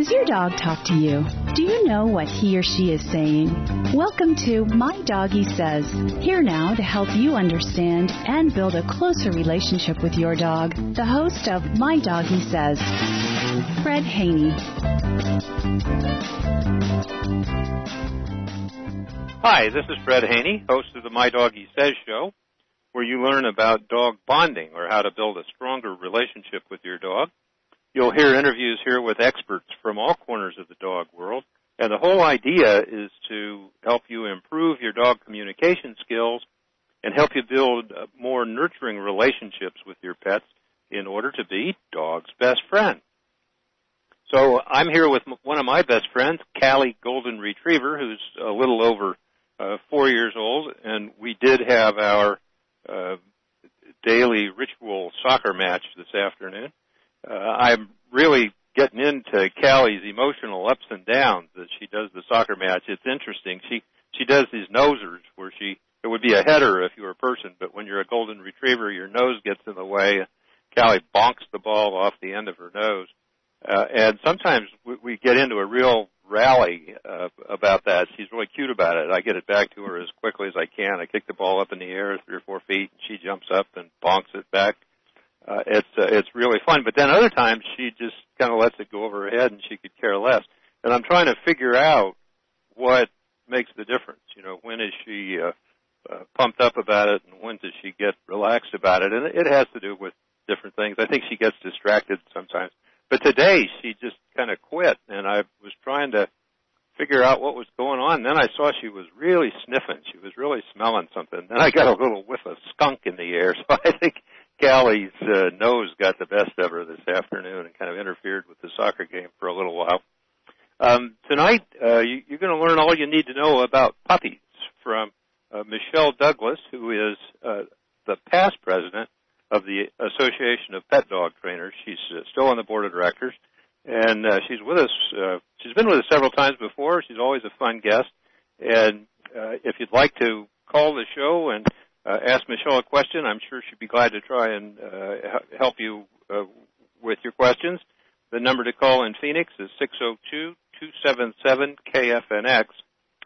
Does your dog talk to you? Do you know what he or she is saying? Welcome to My Doggie Says. Here now to help you understand and build a closer relationship with your dog, the host of My Doggie Says, Fred Haney. Hi, this is Fred Haney, host of the My Doggie Says show, where you learn about dog bonding or how to build a stronger relationship with your dog. You'll hear interviews here with experts from all corners of the dog world. And the whole idea is to help you improve your dog communication skills and help you build more nurturing relationships with your pets in order to be dog's best friend. So I'm here with one of my best friends, Callie Golden Retriever, who's a little over uh, four years old, and we did have our uh, daily ritual soccer match this afternoon uh, I'm really getting into Callie's emotional ups and downs as she does the soccer match. It's interesting. She she does these nosers where she it would be a header if you were a person, but when you're a golden retriever, your nose gets in the way. Callie bonks the ball off the end of her nose, uh, and sometimes we, we get into a real rally uh, about that. She's really cute about it. I get it back to her as quickly as I can. I kick the ball up in the air three or four feet, and she jumps up and bonks it back uh, it's uh, it's really fun. But then other times she just kind of lets it go over her head, and she could care less. And I'm trying to figure out what makes the difference. You know, when is she uh, uh, pumped up about it, and when does she get relaxed about it? And it has to do with different things. I think she gets distracted sometimes. But today she just kind of quit, and I was trying to figure out what was going on. Then I saw she was really sniffing. She was really smelling something. Then I got a little whiff of skunk in the air. So I think Callie's uh, nose got the best of her this afternoon and kind of interfered with the soccer game for a little while. Um, tonight, uh, you, you're going to learn all you need to know about puppies from uh, Michelle Douglas, who is uh, the past president of the Association of Pet Dog Trainers. She's uh, still on the board of directors, and uh, she's with us. Uh, she's been with us several times before. She's always a fun guest. And uh, if you'd like to call the show and ask Michelle a question. I'm sure she'd be glad to try and uh, help you uh, with your questions. The number to call in Phoenix is 602-277-KFNX.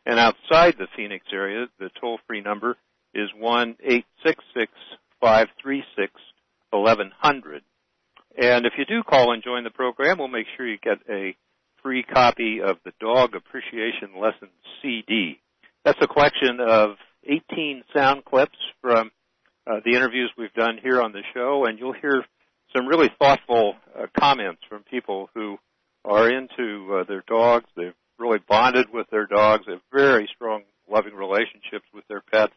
And outside the Phoenix area, the toll-free number is 1-866-536-1100. And if you do call and join the program, we'll make sure you get a free copy of the Dog Appreciation Lesson CD. That's a collection of 18 sound clips from uh, the interviews we've done here on the show, and you'll hear some really thoughtful uh, comments from people who are into uh, their dogs. They've really bonded with their dogs. They have very strong, loving relationships with their pets.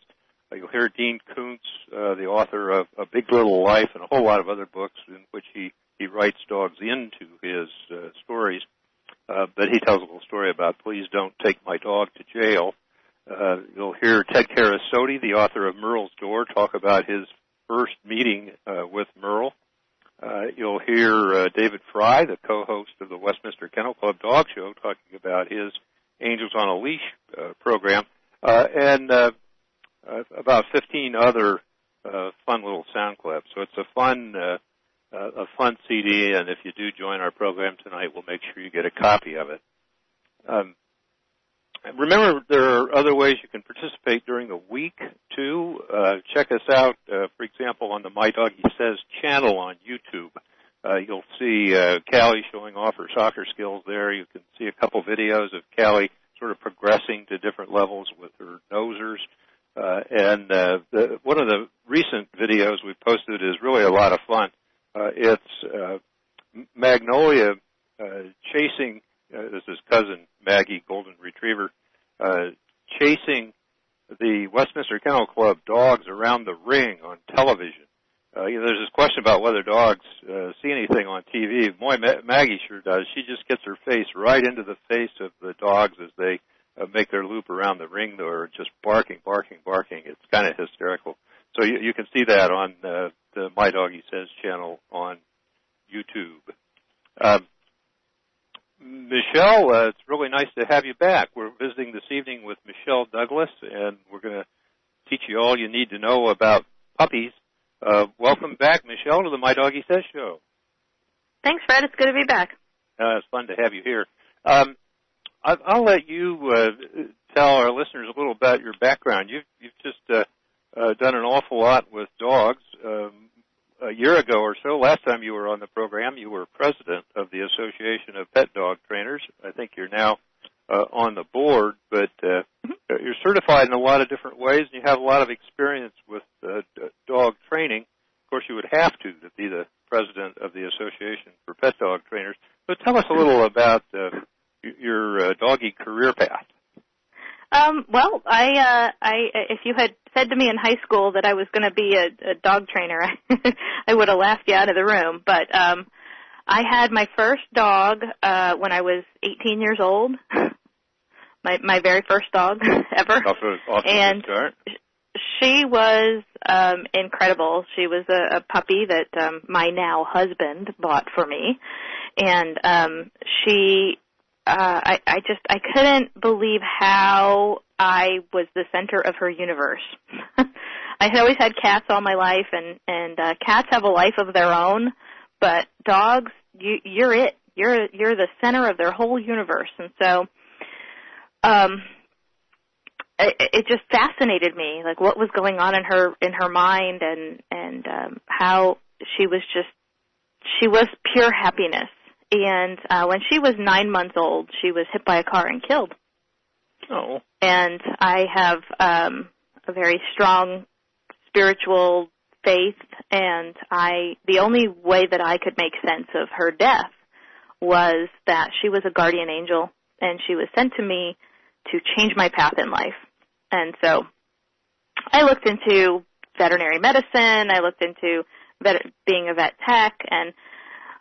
You'll hear Dean Koontz, uh, the author of A Big Little Life and a whole lot of other books in which he, he writes dogs into his uh, stories. Uh, but he tells a little story about Please Don't Take My Dog to Jail. Uh, you'll hear Ted The author of Merle's Door, talk about his first meeting uh, with Merle. Uh, you'll hear uh, David Frei, the co-host of the Westminster Kennel Club Dog Show, talking about his Angels on a Leash uh, program, uh, and uh, uh, about 15 other uh, fun little sound clips. So it's a fun, uh, uh, a fun CD, and if you do join our program tonight, we'll make sure you get a copy of it. Um, Remember, there are other ways you participate during the week too. Uh, check us out, uh, for example, on the My Doggie Says channel on YouTube. Uh, you'll see Callie showing off her soccer skills there. You can see a couple videos of Callie sort of progressing to different levels with her nosers. And the, one of the recent videos we posted is really a lot of fun. Uh, it's uh, Magnolia uh, chasing uh, this is cousin Maggie, golden retriever, uh, chasing the Westminster Kennel Club dogs around the ring on television. Uh, you know, there's this question about whether dogs uh, see anything on TV. Boy, Ma- Maggie sure does. She just gets her face right into the face of the dogs as they uh, make their loop around the ring. They're just barking, barking, barking. It's kind of hysterical. So you, you can see that on uh, the My Doggie Says channel on YouTube. Um, Michelle, uh, it's really nice to have you back. We're visiting this evening with Michelle Douglas, and we're going to teach you all you need to know about puppies. Uh, welcome back, Michelle, to the My Doggie Says show. Thanks, Fred. It's good to be back. Uh, it's fun to have you here. Um, I, I'll let you uh, tell our listeners a little about your background. You've, you've just uh, uh, done an awful lot with dogs. Um, a year ago or so, last time you were on the program, you were president of the Association of Pet Dog Trainers. I think you're now uh, on the board, but uh, mm-hmm. you're certified in a lot of different ways, and you have a lot of experience with uh, dog training. Of course, you would have to to be the president of the Association for Pet Dog Trainers. So tell us a little about uh, your uh, doggy career path. Um, well, I, uh, I, if you had said to me in high school that I was going to be a, a dog trainer, I would have laughed you out of the room. But um, I had my first dog uh, when I was 18 years old. my my very first dog ever. and she was um incredible. She was a, a puppy that um my now husband bought for me. And um she uh I I just I couldn't believe how I was the center of her universe. I had always had cats all my life and and uh cats have a life of their own, but dogs you you're it. You're you're the center of their whole universe. And so um it, it just fascinated me like what was going on in her in her mind and and um how she was just she was pure happiness. And uh when she was 9 months old she was hit by a car and killed. Oh. And i have um a very strong spiritual faith and i the only way that i could make sense of her death was that she was a guardian angel and she was sent to me to change my path in life. And so I looked into veterinary medicine, I looked into vet, being a vet tech and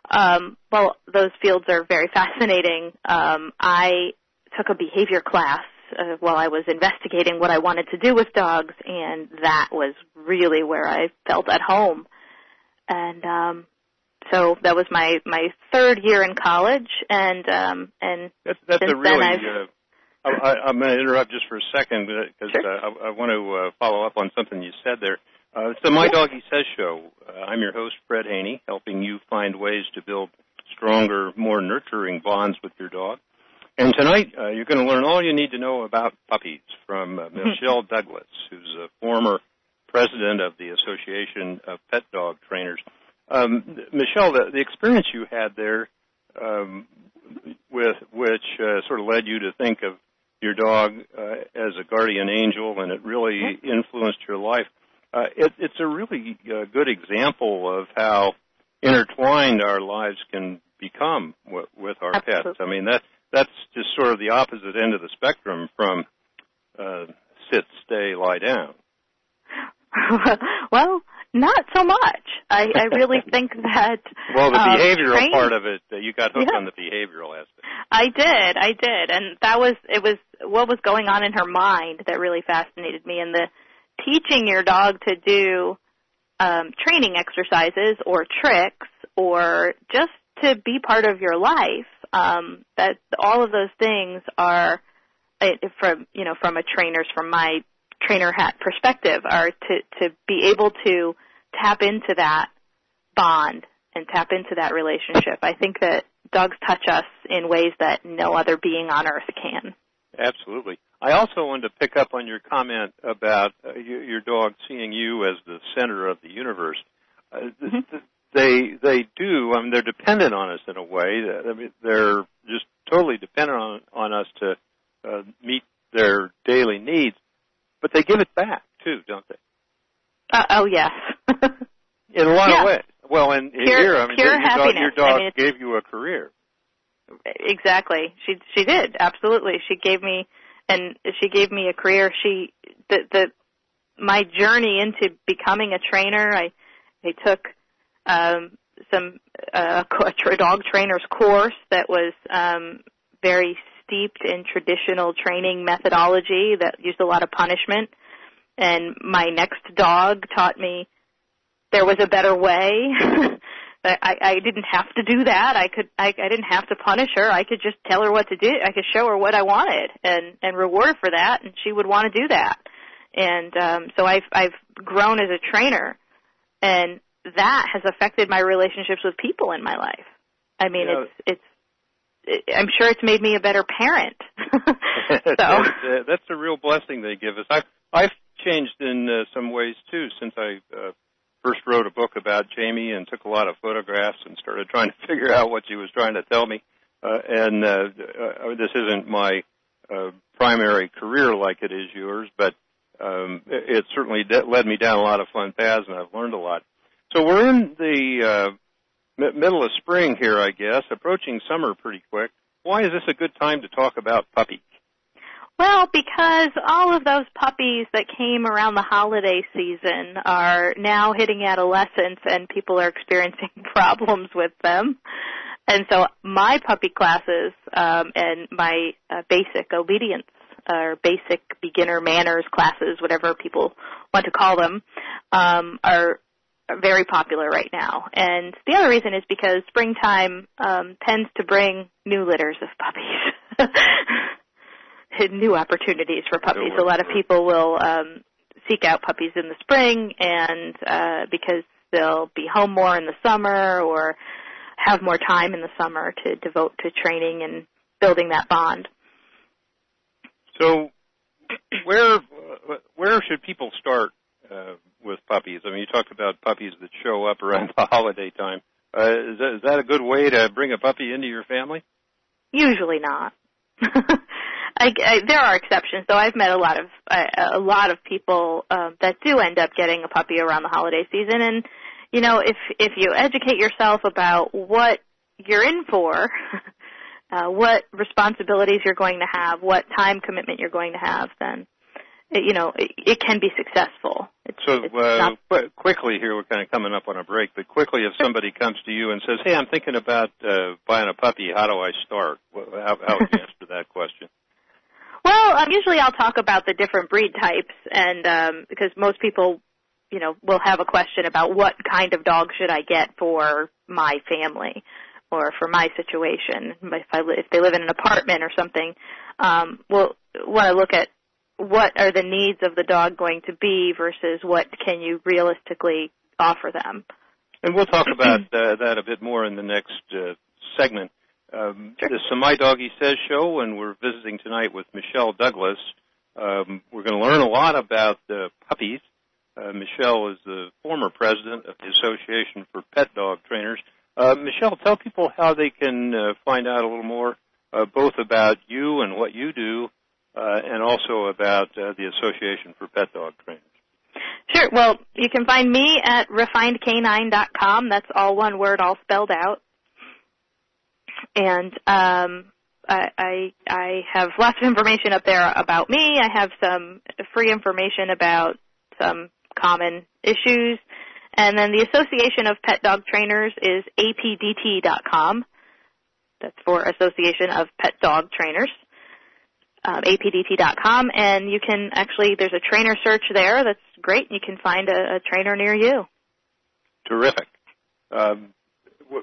um while those fields are very fascinating, um I took a behavior class uh, while I was investigating what I wanted to do with dogs and that was really where I felt at home. And um so that was my my third year in college and um and that's that's a really uh, I, am going to interrupt just for a second because sure. uh, I, I, want to uh, follow up on something you said there. Uh, it's the My Doggie Says show. Uh, I'm your host, Fred Haney, helping you find ways to build stronger, more nurturing bonds with your dog. And tonight, uh, you're going to learn all you need to know about puppies from uh, Michelle Douglas, who's a former president of the Association of Pet Dog Trainers. Um, Michelle, the, the experience you had there, um, with which uh, sort of led you to think of your dog uh, as a guardian angel, and it really influenced your life. Uh, it, it's a really uh, good example of how intertwined our lives can become with, with our Absolutely. pets. I mean that that's just sort of the opposite end of the spectrum from uh, sit, stay, lie down. well, not so much. I, I really think that. well, the um, behavioral training, part of it, uh, you got hooked yeah. on the behavioral aspect. I did, I did, and that was it was what was going on in her mind that really fascinated me, and the teaching your dog to do um, training exercises or tricks or just to be part of your life. Um, that all of those things are it, from you know from a trainer's from my trainer hat perspective are to to be able to tap into that bond and tap into that relationship. I think that dogs touch us in ways that no other being on earth can. Absolutely. I also wanted to pick up on your comment about uh, your, your dog seeing you as the center of the universe. Uh, mm-hmm. They they do. I mean, they're dependent on us in a way. I mean, they're just totally dependent on on us to uh, meet their daily needs, but they give it back too, don't they? Uh, oh yes. in a lot yeah. of ways. Well, and pure, here, I mean, your dog, your dog I mean, gave you a career. Exactly. She she did absolutely. She gave me and she gave me a career. She the the my journey into becoming a trainer. I I took um, some uh, a dog trainer's course that was um, very steeped in traditional training methodology that used a lot of punishment. And my next dog taught me there was a better way. I, I didn't have to do that. I could I, I didn't have to punish her. I could just tell her what to do. I could show her what I wanted and and reward her for that, and she would want to do that. And um, so I've I've grown as a trainer, and that has affected my relationships with people in my life. I mean, Yeah. it's it's I'm sure it's made me a better parent. so that's, uh, that's a real blessing they give us. I've I've changed in uh, some ways too since I uh, first wrote a book about Jamie and took a lot of photographs and started trying to figure out what she was trying to tell me. Uh, and uh, uh, this isn't my uh, primary career like it is yours, but um, it, it certainly de- led me down a lot of fun paths, and I've learned a lot. So we're in the uh, middle of spring here, I guess, approaching summer pretty quick. Why is this a good time to talk about puppies? Well, because all of those puppies that came around the holiday season are now hitting adolescence and people are experiencing problems with them. And so my puppy classes um, and my uh, basic obedience or basic beginner manners classes, whatever people want to call them, um, are, are very popular right now. And the other reason is because springtime um, tends to bring new litters of puppies. new opportunities for puppies. A lot of people will um, seek out puppies in the spring, and uh, because they'll be home more in the summer or have more time in the summer to devote to training and building that bond. So, where where should people start uh, with puppies? I mean, you talked about puppies that show up around the holiday time. Uh, is, that, is that a good way to bring a puppy into your family? Usually not. I, I, there are exceptions, though. I've met a lot of a, a lot of people um, that do end up getting a puppy around the holiday season, and you know, if if you educate yourself about what you're in for, uh, what responsibilities you're going to have, what time commitment you're going to have, then you know it, it can be successful. It's, so it's uh, qu- quickly here, we're kind of coming up on a break, but quickly, if somebody comes to you and says, "Hey, I'm thinking about uh, buying a puppy. How do I start?" How, how would you answer that question? Well, um, usually I'll talk about the different breed types, and um, because most people, you know, will have a question about what kind of dog should I get for my family or for my situation. If I if they live in an apartment or something, um, we'll want to look at what are the needs of the dog going to be versus what can you realistically offer them. And we'll talk about uh, that a bit more in the next uh, segment. Um, sure. This is the My Doggie Says show, and we're visiting tonight with Michelle Douglas. Um, we're going to learn a lot about uh, puppies. Uh, Michelle is the former president of the Association for Pet Dog Trainers. Uh, Michelle, tell people how they can uh, find out a little more, uh, both about you and what you do, and also about the Association for Pet Dog Trainers. Sure. Well, you can find me at refinedcanine.com. That's all one word, all spelled out and um, I, I I have lots of information up there about me. I have some free information about some common issues, and then the Association of Pet Dog Trainers is apdt.com. That's for Association of Pet Dog Trainers. Um, apdt.com, and you can actually there's a trainer search there. That's great. You can find a, a trainer near you. Terrific. Um,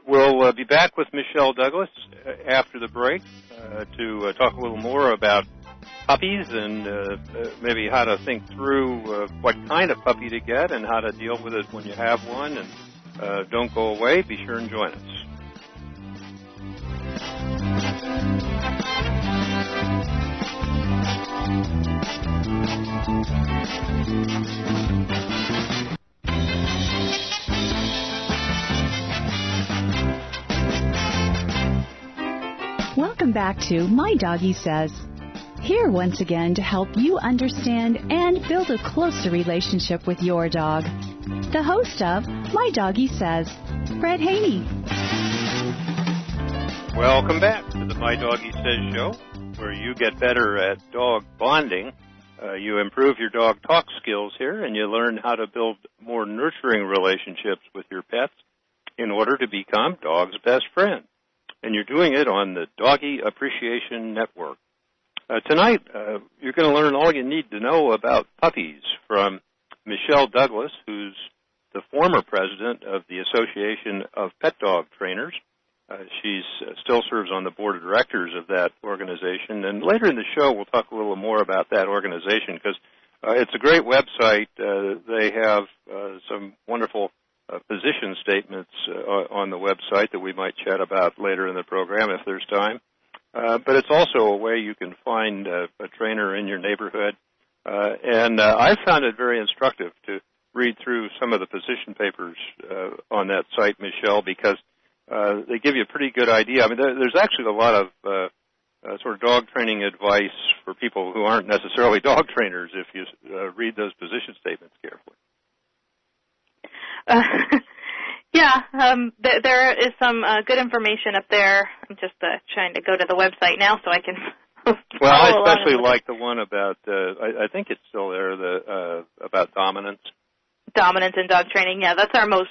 We'll uh, be back with Michelle Douglas uh, after the break uh, to uh, talk a little more about puppies and uh, uh, maybe how to think through what kind of puppy to get and how to deal with it when you have one. And don't go away. Be sure and join us. Welcome back to My Doggie Says. Here once again to help you understand and build a closer relationship with your dog. The host of My Doggie Says, Fred Haney. Welcome back to the My Doggie Says show, where you get better at dog bonding. Uh, you improve your dog talk skills here, and you learn how to build more nurturing relationships with your pets in order to become dog's best friend and you're doing it on the Doggy Appreciation Network. Uh, tonight, uh, you're going to learn all you need to know about puppies from Michelle Douglas, who's the former president of the Association of Pet Dog Trainers. Uh, she uh, still serves on the board of directors of that organization. And later in the show, we'll talk a little more about that organization because uh, it's a great website. Uh, they have some wonderful uh, position statements uh, on the website that we might chat about later in the program if there's time. uh, but it's also a way you can find a, trainer in your neighborhood. Uh, and uh, I found it very instructive to read through some of the position papers uh, on that site, Michelle, because uh, they give you a pretty good idea. I mean, there, there's actually a lot of uh, uh, sort of dog training advice for people who aren't necessarily dog trainers if you uh, read those position statements carefully. Uh, yeah, um, th- there is some uh, good information up there. I'm just uh, trying to go to the website now so I can. well, I especially like the one about. Uh, I, I think it's still there. The uh, about dominance. Dominance in dog training. Yeah, that's our most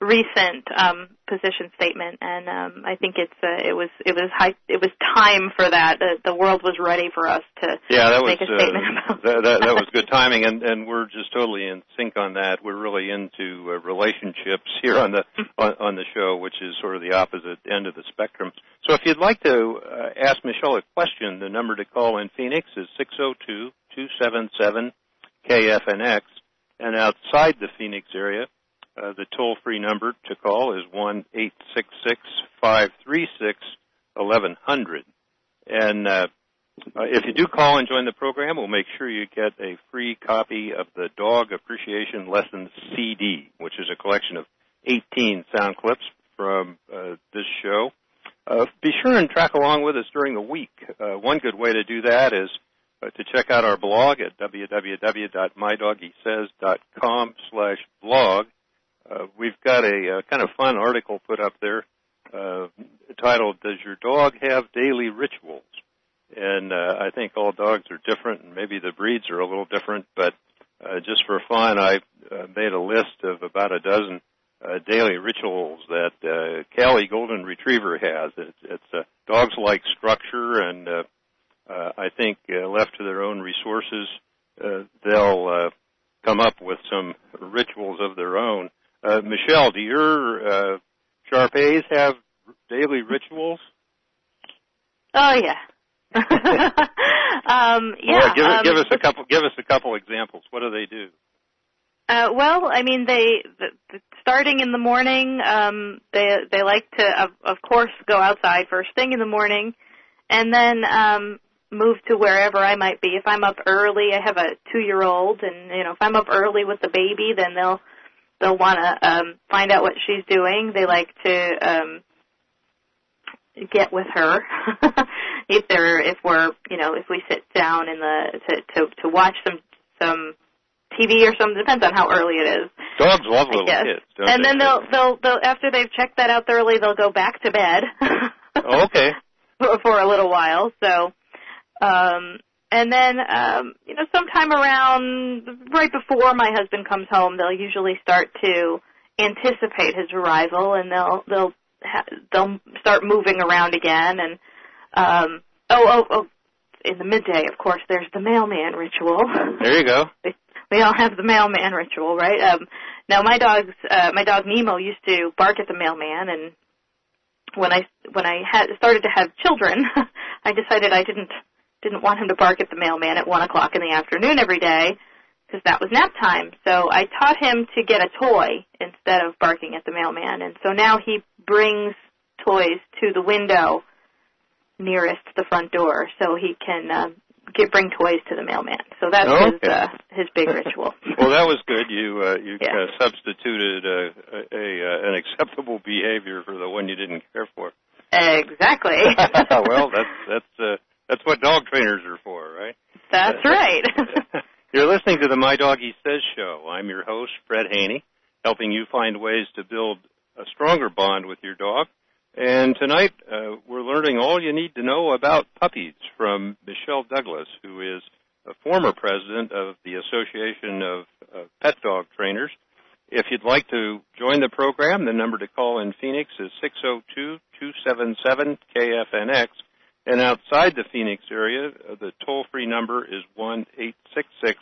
recent um, position statement, and um, I think it's uh, it was it was high it was time for that. The, the world was ready for us to yeah, that make was, a statement uh, about that, that. That was good timing, and and we're just totally in sync on that. We're really into uh, relationships here on the on, on the show, which is sort of the opposite end of the spectrum. So if you'd like to uh, ask Michelle a question, the number to call in Phoenix is six zero two two seven seven KFNX, and outside the Phoenix area uh, the toll-free number to call is one eight six six five three six eleven hundred. And uh, uh, if you do call and join the program, we'll make sure you get a free copy of the Dog Appreciation Lessons CD, which is a collection of 18 sound clips from uh, this show. Uh, be sure and track along with us during the week. Uh, one good way to do that is to check out our blog at www.mydoggysays.com slash blog uh, we've got a, a kind of fun article put up there uh, titled "Does Your Dog Have Daily Rituals?" And uh, I think all dogs are different, and maybe the breeds are a little different. But uh, just for fun, I uh, made a list of about a dozen uh, daily rituals that uh, Callie Golden Retriever has. It's, it's uh, dogs like structure, and uh, uh, I think uh, left to their own resources, uh, they'll uh, come up with some rituals of their own. Uh, Michelle, do your uh, Shar-Peis have daily rituals? Oh yeah. um, yeah. Well, give, um, give us a couple. Give us a couple examples. What do they do? Uh, well, I mean, they the, the, starting in the morning. Um, they they like to, of, of course, go outside first thing in the morning, and then um, move to wherever I might be. If I'm up early, I have a two year old, and you know, if I'm up early with the baby, then they'll they'll want to um, find out what she's doing. They like to um, get with her. if they're if we're you know if we sit down in the to to to watch some some TV or something depends on how early it is. Dogs love little kids, don't and they? then they'll they'll they'll after they've checked that out thoroughly, they'll go back to bed. Oh, okay. for, for a little while. So, um, and then um, you know, sometime around right before my husband comes home, they'll usually start to anticipate his arrival, and they'll they'll ha- they'll start moving around again. And um, oh oh oh, in the midday, of course, there's the mailman ritual. There you go. we all have the mailman ritual, right? Um, now my dog's uh, my dog Nemo used to bark at the mailman, and when I when I had started to have children, I decided I didn't didn't want him to bark at the mailman at one o'clock in the afternoon every day because that was nap time. So I taught him to get a toy instead of barking at the mailman, and so now he brings toys to the window nearest the front door so he can uh, get bring toys to the mailman. So that's his uh, his big ritual. Well, that was good. You uh, you Yeah. uh, substituted uh, a, a uh, an acceptable behavior for the one you didn't care for. exactly. well, that's that's uh, that's what dog trainers are for, right? that's right. You're listening to the My Doggie Says show. I'm your host, Fred Haney, helping you find ways to build a stronger bond with your dog. And tonight, uh, we're learning all you need to know about puppies from Michelle Douglas, who is a former president of the Association of uh, Pet Dog Trainers. If you'd like to join the program, the number to call in Phoenix is 602-277-KFNX. And outside the Phoenix area, uh, the toll-free number is one eight six six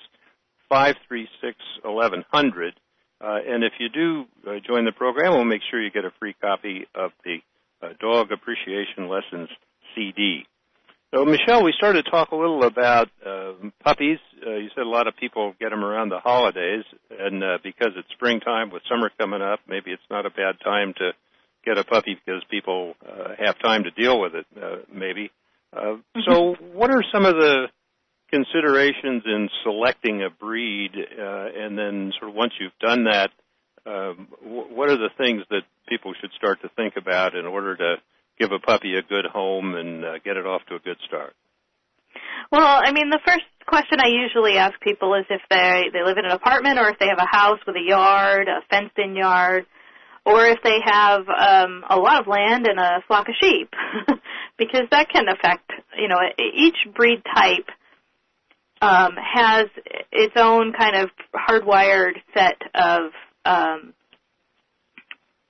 five three six eleven hundred. Uh, and if you do uh, join the program, we'll make sure you get a free copy of the Dog Appreciation Lessons CD. So, Michelle, we started to talk a little about puppies. You said a lot of people get them around the holidays, and because it's springtime with summer coming up, maybe it's not a bad time to get a puppy because people uh, have time to deal with it, uh, maybe. Uh, mm-hmm. So, what are some of the considerations in selecting a breed, uh, and then sort of once you've done that, um, what are the things that people should start to think about in order to give a puppy a good home and uh, get it off to a good start? Well, I mean, the first question I usually ask people is if they they live in an apartment or if they have a house with a yard, a fenced-in yard, or if they have um, a lot of land and a flock of sheep, because that can affect. You know, each breed type um, has its own kind of hardwired set of um,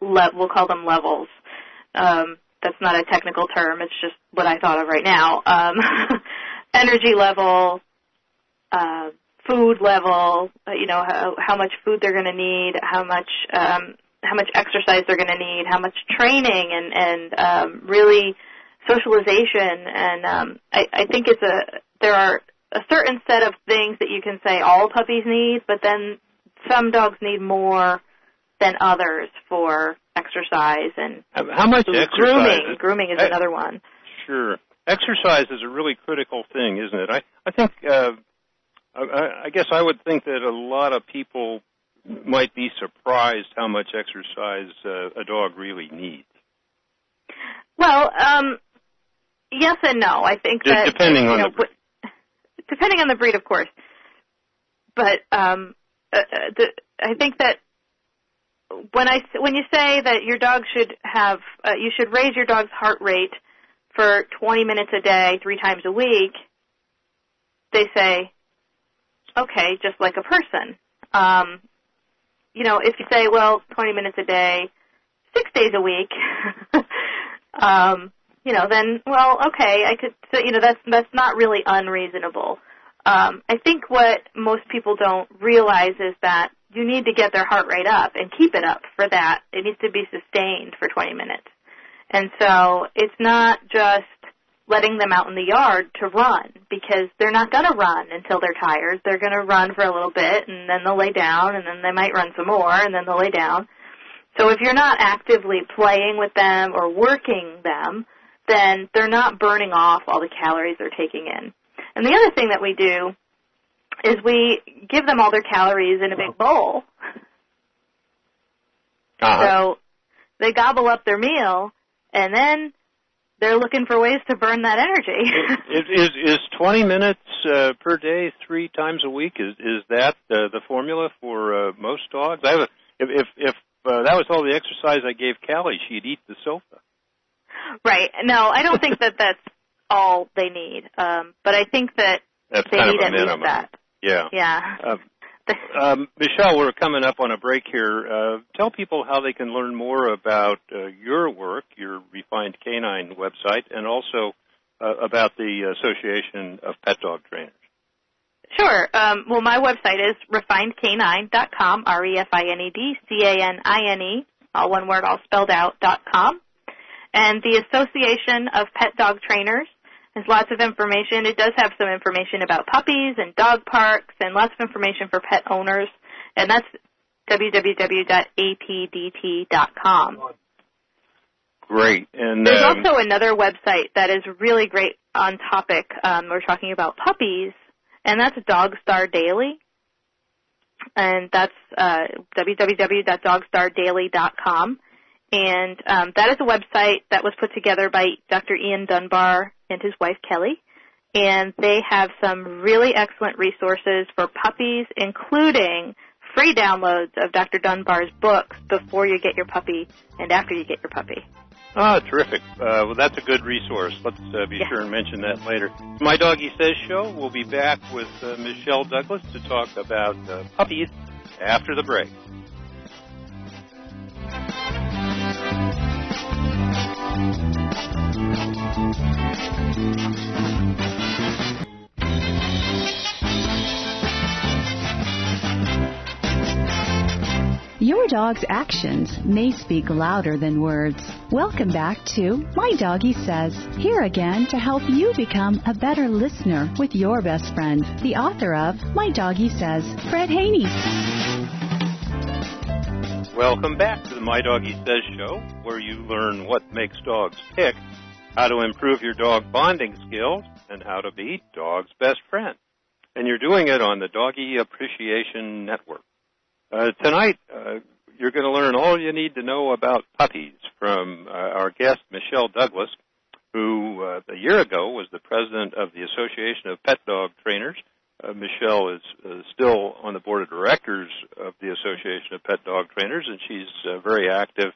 le- we'll call them levels. Um, that's not a technical term. It's just what I thought of right now. Um, energy level, uh, food level, uh, you know, how, how much food they're going to need, how much, um, how much exercise they're going to need, how much training and, and, um, really socialization. And, um, I, I think it's a, there are a certain set of things that you can say all puppies need, but then some dogs need more than others for exercise and how much exercise? grooming. Grooming is I, another one. Sure, exercise is a really critical thing, isn't it? I I think uh, I, I guess I would think that a lot of people might be surprised how much exercise uh, a dog really needs. Well, um, yes and no. I think that depending on know, the depending on the breed, of course. But um, uh, uh, the, I think that when I when you say that your dog should have uh, you should raise your dog's heart rate for 20 minutes a day, three times a week, they say, okay, just like a person. Um, you know, if you say, well, 20 minutes a day, six days a week, um, you know, then well, okay, I could, so, you know, that's that's not really unreasonable. Um, I think what most people don't realize is that you need to get their heart rate up and keep it up for that. It needs to be sustained for 20 minutes. And so it's not just letting them out in the yard to run because they're not going to run until they're tired. They're going to run for a little bit and then they'll lay down and then they might run some more and then they'll lay down. So if you're not actively playing with them or working them, then they're not burning off all the calories they're taking in. And the other thing that we do is we give them all their calories in a big bowl. Uh-huh. So they gobble up their meal and then they're looking for ways to burn that energy. is is 20 minutes uh, per day, three times a week? Is is that uh, the formula for uh, most dogs? I have a, if if, if uh, that was all the exercise I gave Callie, she'd eat the sofa. Right. No, I don't think that that's all they need. Um, but I think that that's they need at minimum. least that. Yeah. Yeah. Um, um, Michelle, we're coming up on a break here. Uh, tell people how they can learn more about uh, your work, your Refined Canine website, and also uh, about the Association of Pet Dog Trainers. Sure. Um, well, my website is refinedcanine.com, R-E-F-I-N-E-D-C-A-N-I-N-E, all one word, all spelled out, dot com. And the Association of Pet Dog Trainers there's lots of information. It does have some information about puppies and dog parks and lots of information for pet owners. And that's www.apdt.com. Great. And there's um, also another website that is really great on topic. Um, we're talking about puppies, and that's Dogstar Daily. And that's uh, www.dogstardaily.com. And um, that is a website that was put together by Dr. Ian Dunbar and his wife Kelly. And they have some really excellent resources for puppies, including free downloads of Dr. Dunbar's books before you get your puppy and after you get your puppy. Ah, terrific. Uh, well, that's a good resource. Let's uh, be yeah. sure and mention that later. My Doggie Says show. We'll be back with uh, Michelle Douglas to talk about uh, puppies after the break. Your dog's actions may speak louder than words. Welcome back to My Doggie Says. Here again to help you become a better listener with your best friend, the author of My Doggie Says, Fred Haney. Welcome back to the My Doggie Says show, where you learn what makes dogs tick how to improve your dog bonding skills, and how to be dog's best friend. And you're doing it on the Doggy Appreciation Network. Uh, tonight, uh, you're going to learn all you need to know about puppies from uh, our guest, Michelle Douglas, who uh, a year ago was the president of the Association of Pet Dog Trainers. Uh, Michelle is uh, still on the board of directors of the Association of Pet Dog Trainers, and she's a very active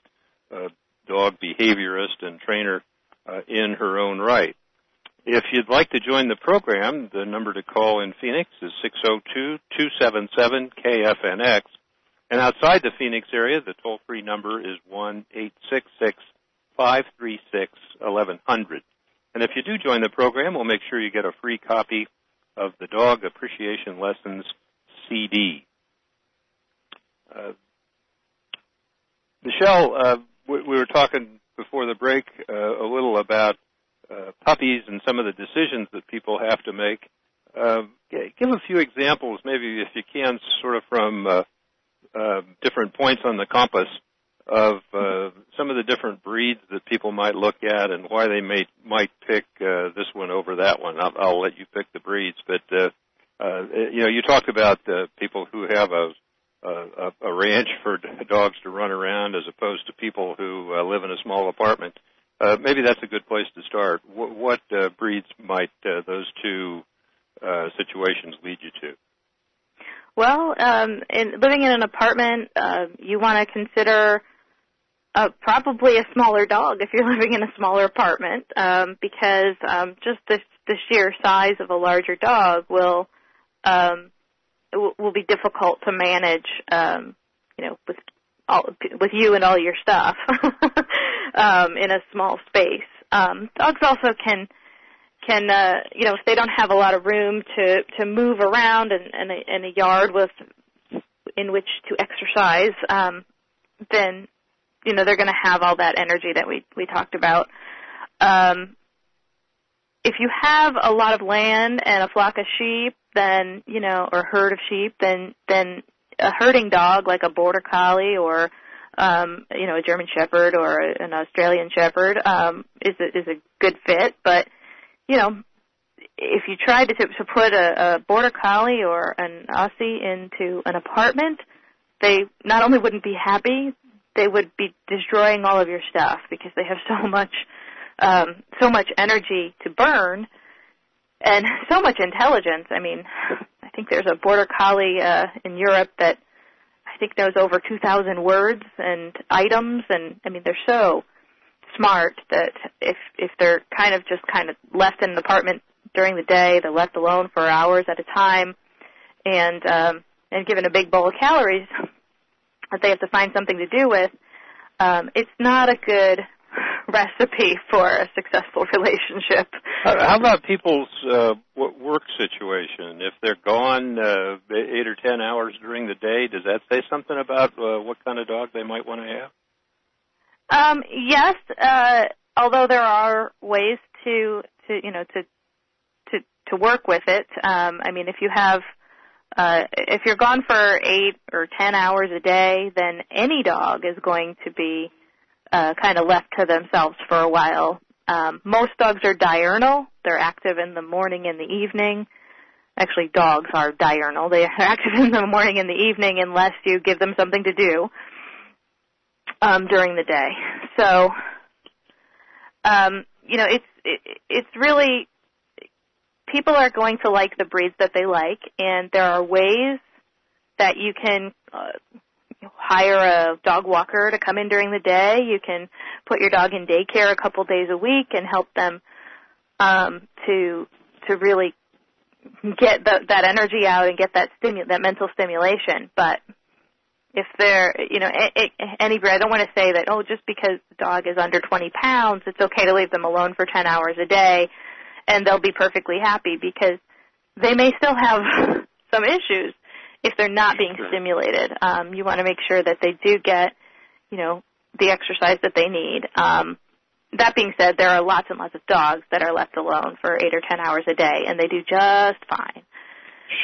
uh, dog behaviorist and trainer uh, in her own right. If you'd like to join the program, the number to call in Phoenix is 602-277-KFNX. And outside the Phoenix area, the toll-free number is 1-866-536-1100. And if you do join the program, we'll make sure you get a free copy of the Dog Appreciation Lessons CD. Uh, Michelle, uh, we, we, were talking before the break uh, a little about uh, puppies and some of the decisions that people have to make. Uh, give a few examples, maybe if you can, sort of from uh, different points on the compass of uh, some of the different breeds that people might look at and why they may might pick uh, this one over that one. I'll, I'll let you pick the breeds, but uh, uh, you know, you talked about uh, people who have a, a a ranch for dogs to run around as opposed to people who uh, live in a small apartment. Uh, maybe that's a good place to start. What, what uh, breeds might uh, those two uh, situations lead you to? Well, um, in living in an apartment, uh, you want to consider uh, probably a smaller dog if you're living in a smaller apartment, um, because um, just the, the sheer size of a larger dog will um, will, be difficult to manage. Um, you know, with all, with you and all your stuff um, in a small space. Um, dogs also can can uh, you know if they don't have a lot of room to to move around and and a, in a yard with in which to exercise, um, then you know they're going to have all that energy that we we talked about. Um, if you have a lot of land and a flock of sheep, then you know, or herd of sheep, then then a herding dog like a border collie or um, you know a German Shepherd or an Australian Shepherd um, is a, is a good fit. But you know, if you tried to to put a, a border collie or an Aussie into an apartment, they not only wouldn't be happy, they would be destroying all of your stuff because they have so much um, so much energy to burn and so much intelligence. I mean, I think there's a border collie uh, in Europe that I think knows over 2,000 words and items, and I mean they're so smart that if if they're kind of just kind of left in an apartment during the day, they're left alone for hours at a time, and um, and given a big bowl of calories that they have to find something to do with, um, it's not a good recipe for a successful relationship. How about people's uh, work situation? If they're gone uh, eight or ten hours during the day, does that say something about uh, what kind of dog they might want to have? Um, yes, uh, although there are ways to to you know to to to work with it. Um, I mean, if you have uh, if you're gone for eight or ten hours a day, then any dog is going to be uh, kind of left to themselves for a while. Um, most dogs are diurnal. They're active in the morning and the evening. Actually, dogs are diurnal. They are active in the morning and the evening unless you give them something to do um, during the day. So, um, you know, it's it, it's really people are going to like the breeds that they like, and there are ways that you can uh, hire a dog walker to come in during the day. You can put your dog in daycare a couple days a week and help them um, to to really get the, that energy out and get that stimu- that mental stimulation. But if they're, you know, any breed, I don't want to say that, oh, just because the dog is under 20 pounds, it's okay to leave them alone for 10 hours a day and they'll be perfectly happy because they may still have some issues if they're not being stimulated. Um, you want to make sure that they do get, you know, the exercise that they need. Um, that being said, there are lots and lots of dogs that are left alone for eight or ten hours a day, and they do just fine.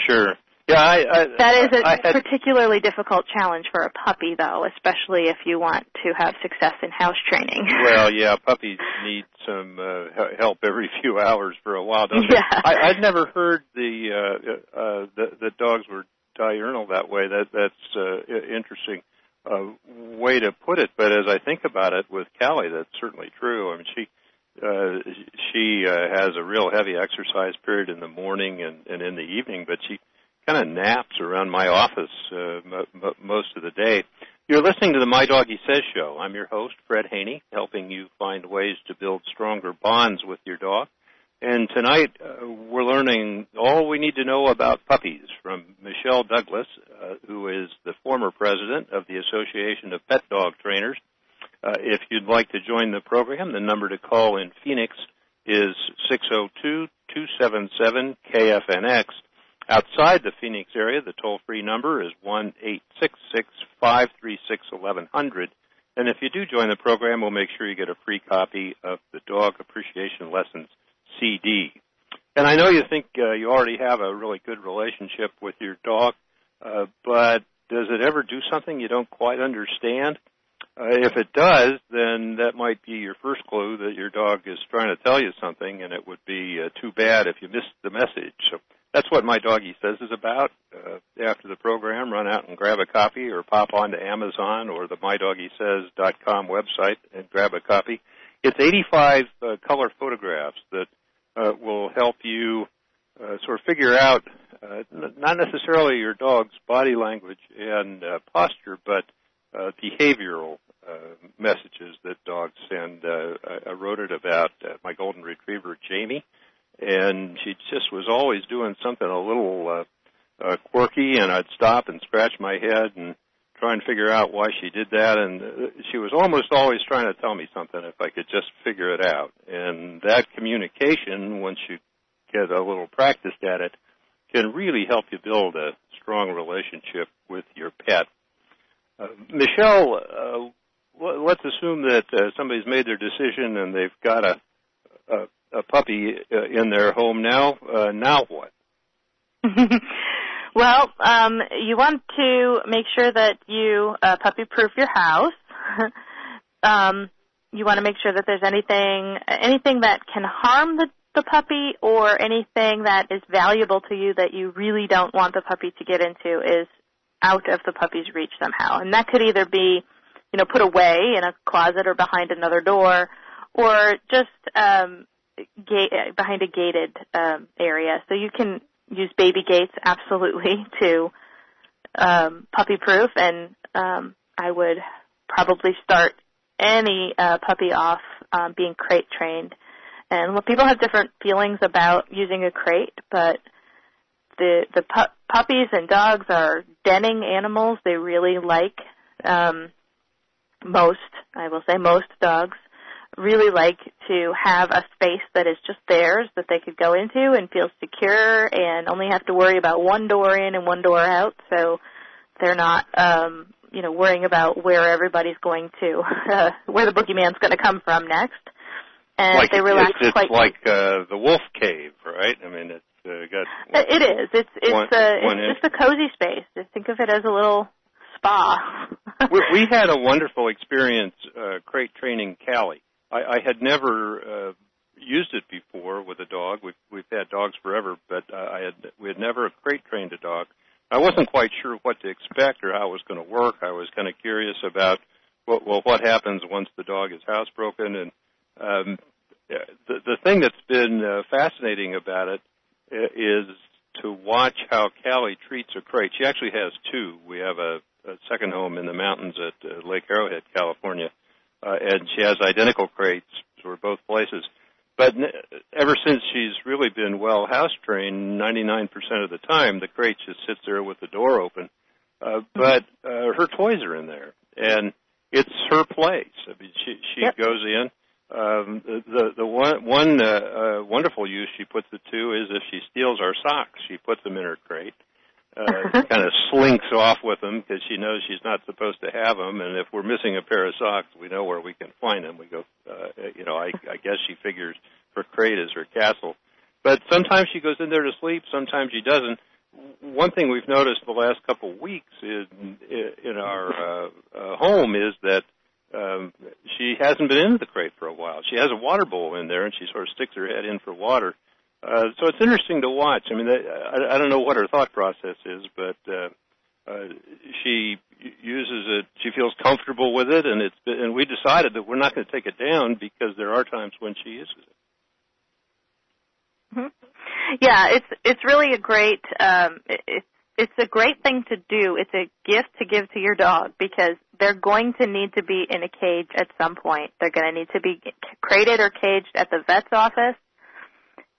Sure. Yeah, I, I, that is a I had, particularly difficult challenge for a puppy, though, especially if you want to have success in house training. Well, yeah, puppies need some uh, help every few hours for a while, don't yeah. they? I, I'd never heard the uh, uh, the, the dogs were diurnal that way. That that's uh, interesting uh, way to put it. But as I think about it with Callie, that's certainly true. I mean, she uh, she uh, has a real heavy exercise period in the morning and, and in the evening, but she kind of naps around my office uh, m- m- most of the day. You're listening to the My Doggie Says show. I'm your host, Fred Haney, helping you find ways to build stronger bonds with your dog. And tonight uh, we're learning all we need to know about puppies from Michelle Douglas, uh, who is the former president of the Association of Pet Dog Trainers. Uh, if you'd like to join the program, the number to call in Phoenix is 602-277-KFNX. Outside the Phoenix area, the toll-free number is 1-866-536-1100. And if you do join the program, we'll make sure you get a free copy of the Dog Appreciation Lessons CD. And I know you think uh, you already have a really good relationship with your dog, uh, but does it ever do something you don't quite understand? Uh, if it does, then that might be your first clue that your dog is trying to tell you something, and it would be uh, too bad if you missed the message. So that's what My Doggie Says is about. Uh, after the program, run out and grab a copy, or pop onto Amazon or the MyDoggieSays.com website and grab a copy. It's 85 uh, color photographs that uh, will help you uh, sort of figure out uh, n- not necessarily your dog's body language and uh, posture, but uh, behavioral uh, messages that dogs send. Uh, I, I wrote it about uh, my golden retriever Jamie, always doing something a little uh, uh, quirky, and I'd stop and scratch my head and try and figure out why she did that. And uh, she was almost always trying to tell me something if I could just figure it out. And that communication, once you get a little practiced at it, can really help you build a strong relationship with your pet. Uh, Michelle, uh, let's assume that uh, somebody's made their decision and they've got a puppy uh, in their home now. Uh, now what? well, um, you want to make sure that you uh, puppy-proof your house. um, you want to make sure that there's anything anything that can harm the the puppy or anything that is valuable to you that you really don't want the puppy to get into is out of the puppy's reach somehow. And that could either be, you know, put away in a closet or behind another door, or just um, gate, behind a gated um, area. So you can use baby gates absolutely to um, puppy proof, and um, I would probably start any uh, puppy off um, being crate trained. And well, people have different feelings about using a crate, but the the pu- puppies and dogs are denning animals. They really like um, most, I will say, most dogs really like to have a space that is just theirs that they could go into and feel secure and only have to worry about one door in and one door out. So they're not, um, you know, worrying about where everybody's going to, uh, where the boogeyman's going to come from next. And like, they relax it's, it's quite. like uh, the wolf cave, right? I mean, it's uh, got. Uh, it is. It's it's one, uh, one it's just a cozy space. Just think of it as a little spa. we, we had a wonderful experience uh, crate training Callie. I, I had never uh, used it before with a dog. We've we've had dogs forever, but uh, I had we had never crate trained a dog. I wasn't quite sure what to expect or how it was going to work. I was kind of curious about what well what happens once the dog is housebroken and um, the the thing that's been uh, fascinating about it is to watch how Callie treats a crate. She actually has two. We have a, a second home in the mountains at uh, Lake Arrowhead, California, uh, and she has identical crates for both places. But n- ever since she's really been well house trained, 99% of the time the crate just sits there with the door open. Uh, but uh, her toys are in there, and it's her place. I mean, she she Yep. goes in. Um, the the, the one one uh, uh, wonderful use she puts it to is if she steals our socks, she puts them in her crate. Uh, kind of slinks off with them because she knows she's not supposed to have them, and if we're missing a pair of socks, we know where we can find them. We go, uh, you know, I, I guess she figures her crate is her castle. But sometimes she goes in there to sleep, sometimes she doesn't. one thing we've noticed the last couple of weeks in in our uh, uh, home is that um, she hasn't been into the crate for a while. She has a water bowl in there, and she sort of sticks her head in for water. Uh, so it's interesting to watch. I mean, I, don't know what her thought process is, but uh, uh, she uses it. She feels comfortable with it, and it's and we decided that we're not going to take it down because there are times when she uses it. Mm-hmm. Yeah, it's it's really a great um, it's it's a great thing to do. It's a gift to give to your dog because they're going to need to be in a cage at some point. They're going to need to be crated or caged at the vet's office.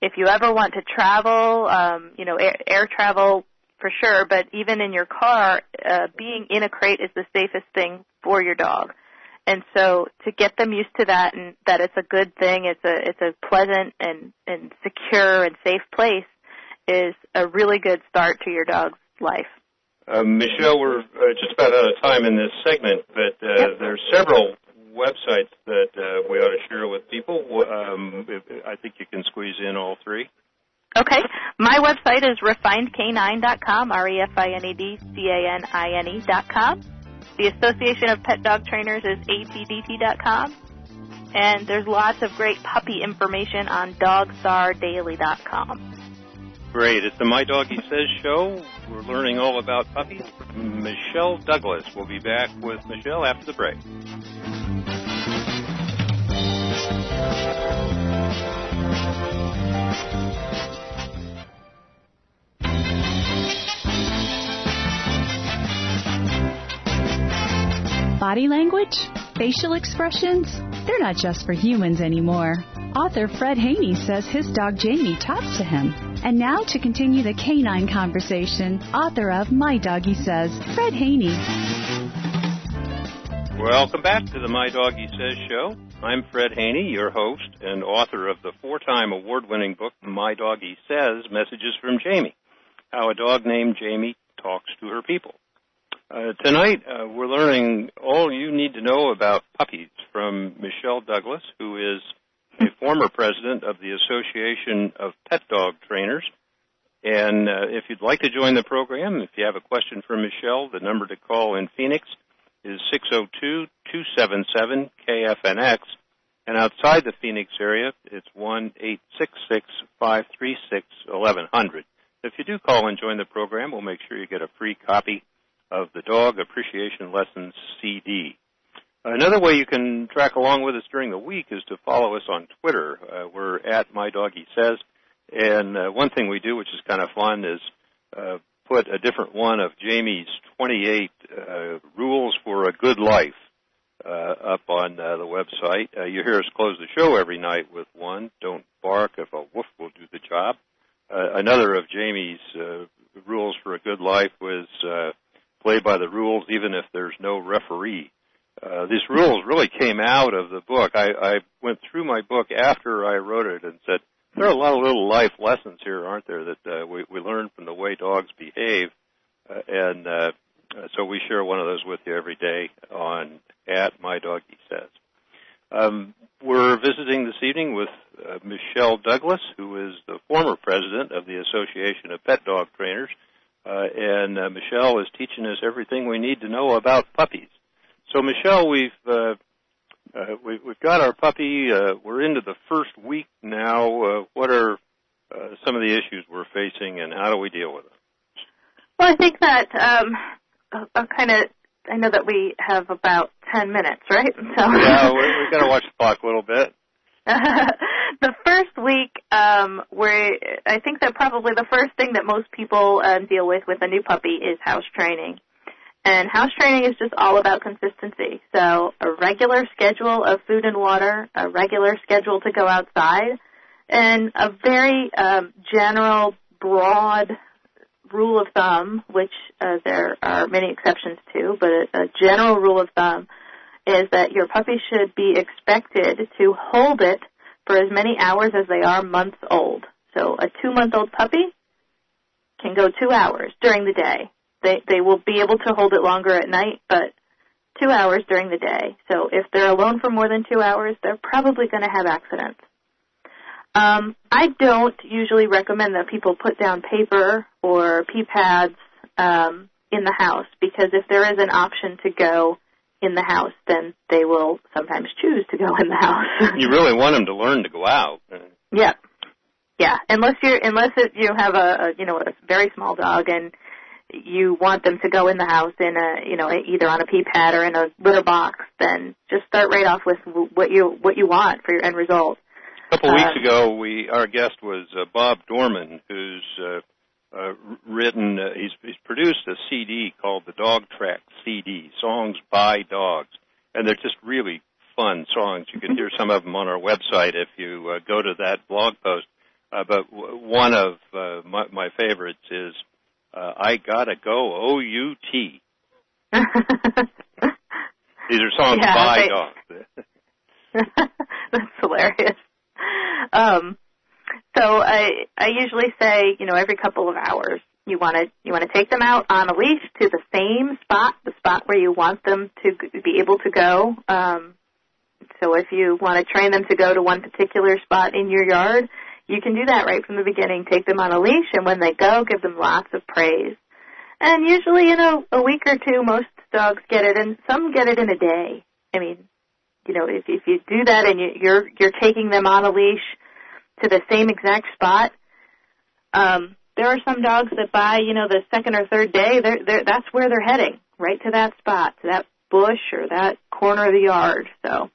If you ever want to travel, um, you know, air, air travel for sure, but even in your car, uh, being in a crate is the safest thing for your dog. And so to get them used to that and that it's a good thing, it's a it's a pleasant and and secure and safe place is a really good start to your dog's life. Uh, Michelle, we're uh, just about out of time in this segment, but uh, yep. there's several websites that uh, we ought to share with people. Um, I think you can squeeze in all three. Okay. My website is refinedcanine.com, R-E-F-I-N-E-D-C-A-N-I-N-E.com. The Association of Pet Dog Trainers is APDT.com. And there's lots of great puppy information on dogstardaily.com. Great. It's the My Doggie Says show. We're learning all about puppies. Michelle Douglas will be back with Michelle after the break. Body language? Facial expressions? They're not just for humans anymore. Author Fred Haney says his dog Jamie talks to him. And now to continue the canine conversation, author of My Doggie Says, Fred Haney. Welcome back to the My Doggie Says show. I'm Fred Haney, your host and author of the four-time award-winning book My Doggie Says, Messages from Jamie. How a dog named Jamie talks to her people. Uh, tonight, uh, we're learning all you need to know about puppies from Michelle Douglas, who is a former president of the Association of Pet Dog Trainers. And uh, if you'd like to join the program, if you have a question for Michelle, the number to call in Phoenix is 602-277-KFNX. And outside the Phoenix area, it's 1-866-536-1100. If you do call and join the program, we'll make sure you get a free copy of the Dog Appreciation Lessons CD. Another way you can track along with us during the week is to follow us on Twitter. Uh, we're at My Doggie Says, and uh, one thing we do, which is kind of fun, is uh, put a different one of Jamie's 28 uh, rules for a good life uh, up on uh, the website. you hear us close the show every night with one: "Don't bark if a wolf will do the job." another of Jamie's rules for a good life was play by the rules even if there's no referee. Uh, these rules really came out of the book. I, I went through my book after I wrote it and said, there are a lot of little life lessons here, aren't there, that uh, we, we learn from the way dogs behave. Uh, and uh, so we share one of those with you every day on at My Doggie Says. Um, we're visiting this evening with uh, Michelle Douglas, who is the former president of the Association of Pet Dog Trainers. Uh, and uh, Michelle is teaching us everything we need to know about puppies. So, Michelle, we've uh, uh, we, we've got our puppy. Uh, we're into the first week now. Uh, what are uh, some of the issues we're facing, and how do we deal with them? Well, I think that um, I'll kind of. I know that we have about ten minutes, right? So yeah, we've got to watch the clock a little bit. the first week, um, where I think that probably the first thing that most people um, deal with with a new puppy is house training. And house training is just all about consistency. So a regular schedule of food and water, a regular schedule to go outside, and a very um, general, broad rule of thumb, which uh, there are many exceptions to, but a, a general rule of thumb is that your puppy should be expected to hold it for as many hours as they are months old. So a two month old puppy can go two hours during the day. They they will be able to hold it longer at night, but two hours during the day. So if they're alone for more than two hours, they're probably going to have accidents. Um, I don't usually recommend that people put down paper or pee pads um, in the house because if there is an option to go in the house, then they will sometimes choose to go in the house. you really want them to learn to go out. Yeah, yeah. Unless you're unless it, you have a, a you know a very small dog and you want them to go in the house in a you know either on a pee pad or in a litter box, then just start right off with what you what you want for your end result. A couple of weeks um, ago, we our guest was uh, Bob Dorman, who's uh, uh, written. Uh, he's, he's produced a CD called the Dog Track CD, songs by dogs, and they're just really fun songs. You can hear some of them on our website if you uh, go to that blog post. Uh, but w- one of uh, my, my favorites is uh, "I Gotta Go O-U-T. These are songs yeah, by they... dogs. That's hilarious. Um, so I I usually say, you know, every couple of hours you want to you want to take them out on a leash to the same spot, the spot where you want them to be able to go. Um, so if you want to train them to go to one particular spot in your yard, you can do that right from the beginning. Take them on a leash, and when they go, give them lots of praise. And usually in a, a week or two, most dogs get it, and some get it in a day. I mean, you know, if if you do that and you, you're you're taking them on a leash to the same exact spot. Um, there are some dogs that by you know the second or third day, they're, they're that's where they're heading, right to that spot, to that bush or that corner of the yard. So,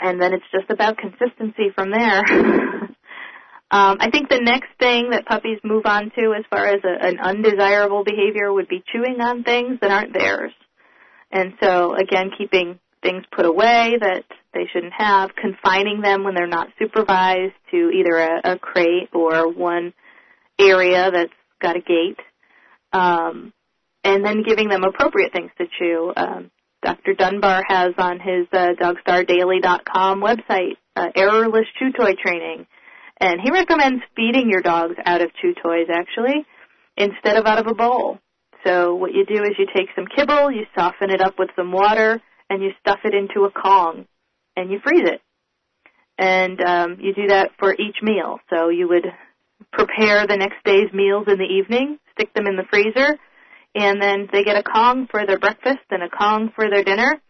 and then it's just about consistency from there. um, I think the next thing that puppies move on to, as far as a, an undesirable behavior, would be chewing on things that aren't theirs. And so, again, keeping things put away that they shouldn't have, confining them when they're not supervised to either a, a crate or one area that's got a gate, um, and then giving them appropriate things to chew. Um, Dr. Dunbar has on his uh, DogStarDaily.com website uh, errorless chew toy training, and he recommends feeding your dogs out of chew toys actually instead of out of a bowl. So what you do is you take some kibble, you soften it up with some water, and you stuff it into a Kong and you freeze it. And um, you do that for each meal. So you would prepare the next day's meals in the evening, stick them in the freezer, and then they get a Kong for their breakfast and a Kong for their dinner.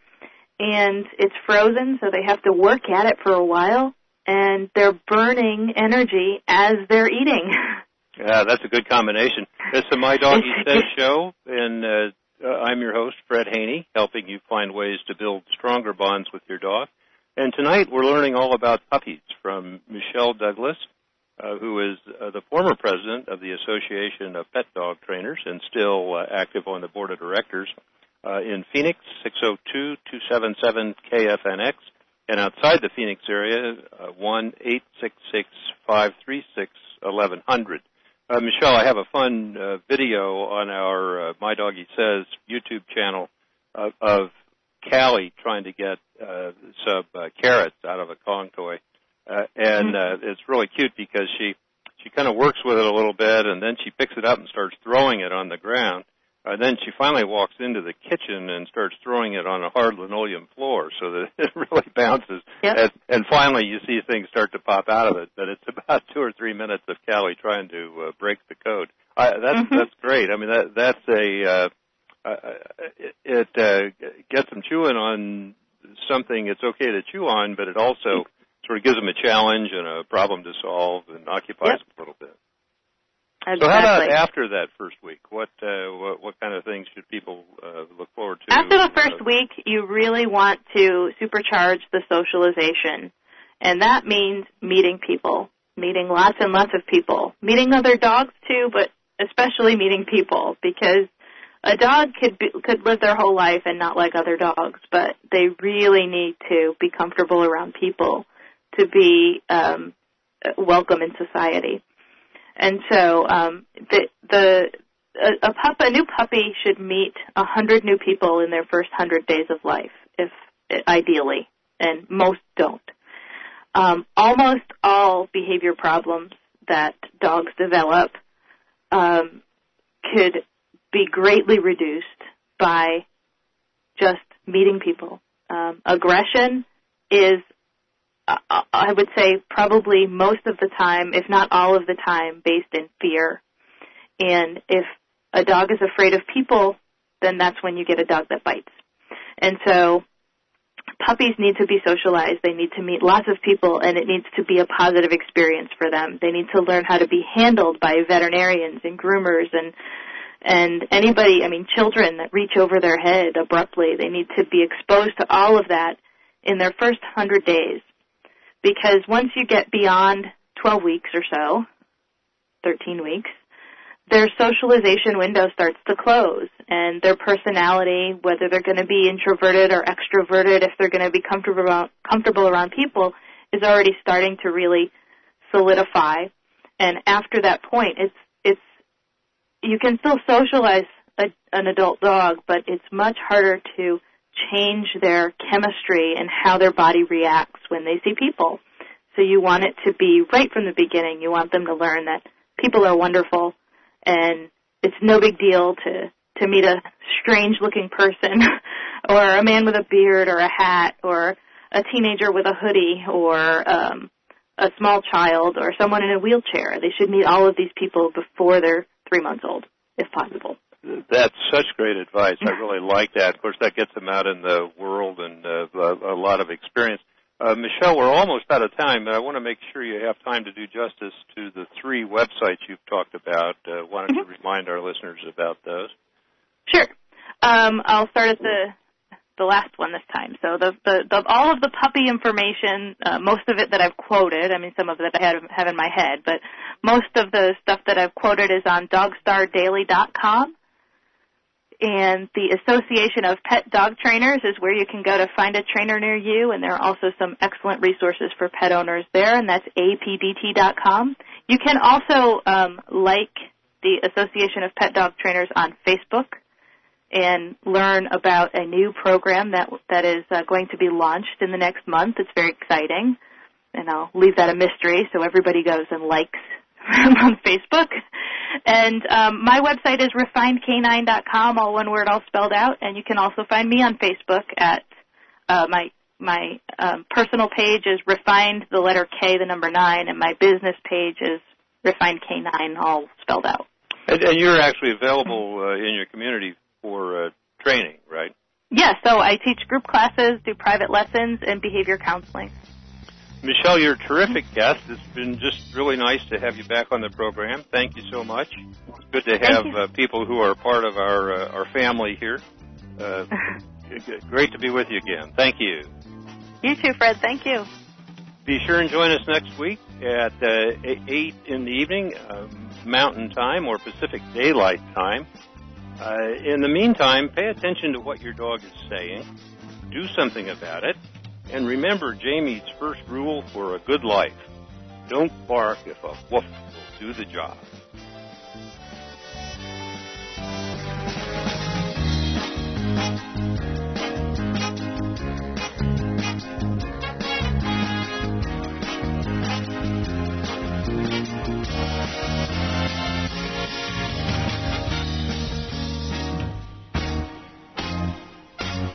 And it's frozen, so they have to work at it for a while, and they're burning energy as they're eating. Yeah, that's a good combination. It's the My Doggie Says show, and uh, uh, I'm your host, Fred Haney, helping you find ways to build stronger bonds with your dog. And tonight we're learning all about puppies from Michelle Douglas, uh, who is uh, the former president of the Association of Pet Dog Trainers and still uh, active on the board of directors uh, in Phoenix, 602-277-KFNX. And outside the Phoenix area, uh, 1-866-536-1100. Michelle, I have a fun uh, video on our uh, My Doggie Says YouTube channel uh, of Callie trying to get uh, some uh, carrots out of a Kong toy, uh, and mm-hmm. uh, it's really cute because she she kind of works with it a little bit, and then she picks it up and starts throwing it on the ground. Uh, then she finally walks into the kitchen and starts throwing it on a hard linoleum floor so that it really bounces. Yep. And, and finally, you see things start to pop out of it. But it's about two or three minutes of Callie trying to uh, break the code. Uh, that's mm-hmm. that's great. I mean, that that's a uh, uh, it, it uh, gets them chewing on something it's okay to chew on, but it also sort of gives them a challenge and a problem to solve and occupies yep. them a little bit. Exactly. So how about after that first week? What uh, what, what kind of things should people uh, look forward to? After the first uh, week, you really want to supercharge the socialization, and that means meeting people, meeting lots and lots of people, meeting other dogs too, but especially meeting people because a dog could be, could live their whole life and not like other dogs, but they really need to be comfortable around people to be um, welcome in society. And so um, the the a, a pup a new puppy should meet a hundred new people in their first hundred days of life, if ideally, and most don't. Um, almost all behavior problems that dogs develop um, could be greatly reduced by just meeting people. Um, aggression is I would say probably most of the time, if not all of the time, based in fear. And if a dog is afraid of people, then that's when you get a dog that bites. And so puppies need to be socialized. They need to meet lots of people and it needs to be a positive experience for them. They need to learn how to be handled by veterinarians and groomers and and anybody, I mean children that reach over their head abruptly. They need to be exposed to all of that in their first 100 days. Because once you get beyond 12 weeks or so, 13 weeks, their socialization window starts to close and their personality, whether they're going to be introverted or extroverted, if they're going to be comfortable around, comfortable around people, is already starting to really solidify. And after that point, it's, it's, you can still socialize a, an adult dog, but it's much harder to change their chemistry and how their body reacts when they see people. So you want it to be right from the beginning. You want them to learn that people are wonderful and it's no big deal to to meet a strange looking person or a man with a beard or a hat or a teenager with a hoodie or um a small child or someone in a wheelchair. They should meet all of these people before they're 3 months old if possible. That's such great advice. I really like that. Of course, that gets them out in the world and uh, a, lot of experience. Uh, Michelle, we're almost out of time, but I want to make sure you have time to do justice to the three websites you've talked about. Uh, why don't mm-hmm. you remind our listeners about those? Sure. Um, I'll start at the the last one this time. So the, the, the all of the puppy information, uh, most of it that I've quoted. I mean, some of it I have, have in my head, but most of the stuff that I've quoted is on DogstarDaily.com and the Association of Pet Dog Trainers is where you can go to find a trainer near you, and there are also some excellent resources for pet owners there, and that's apdt.com. You can also um, like the Association of Pet Dog Trainers on Facebook and learn about a new program that that is uh, going to be launched in the next month. It's very exciting, and I'll leave that a mystery so everybody goes and likes on Facebook. And um, my website is refinedcanine.com, all one word, all spelled out. And you can also find me on Facebook at uh, my my um, personal page is refined the letter K, the number nine, and my business page is refined K9, all spelled out. And, and you're actually available uh, in your community for uh, training, right? Yes. Yeah, so I teach group classes, do private lessons, and behavior counseling. Michelle, you're a terrific guest. It's been just really nice to have you back on the program. Thank you so much. It's good to have uh, people who are part of our uh, our family here. Uh, great to be with you again. Thank you. You too, Fred. Thank you. Be sure and join us next week at uh, 8 in the evening, uh, Mountain Time or Pacific Daylight Time. Uh, in the meantime, pay attention to what your dog is saying. Do something about it and remember Jamie's first rule for a good life. Don't bark if a woof will do the job.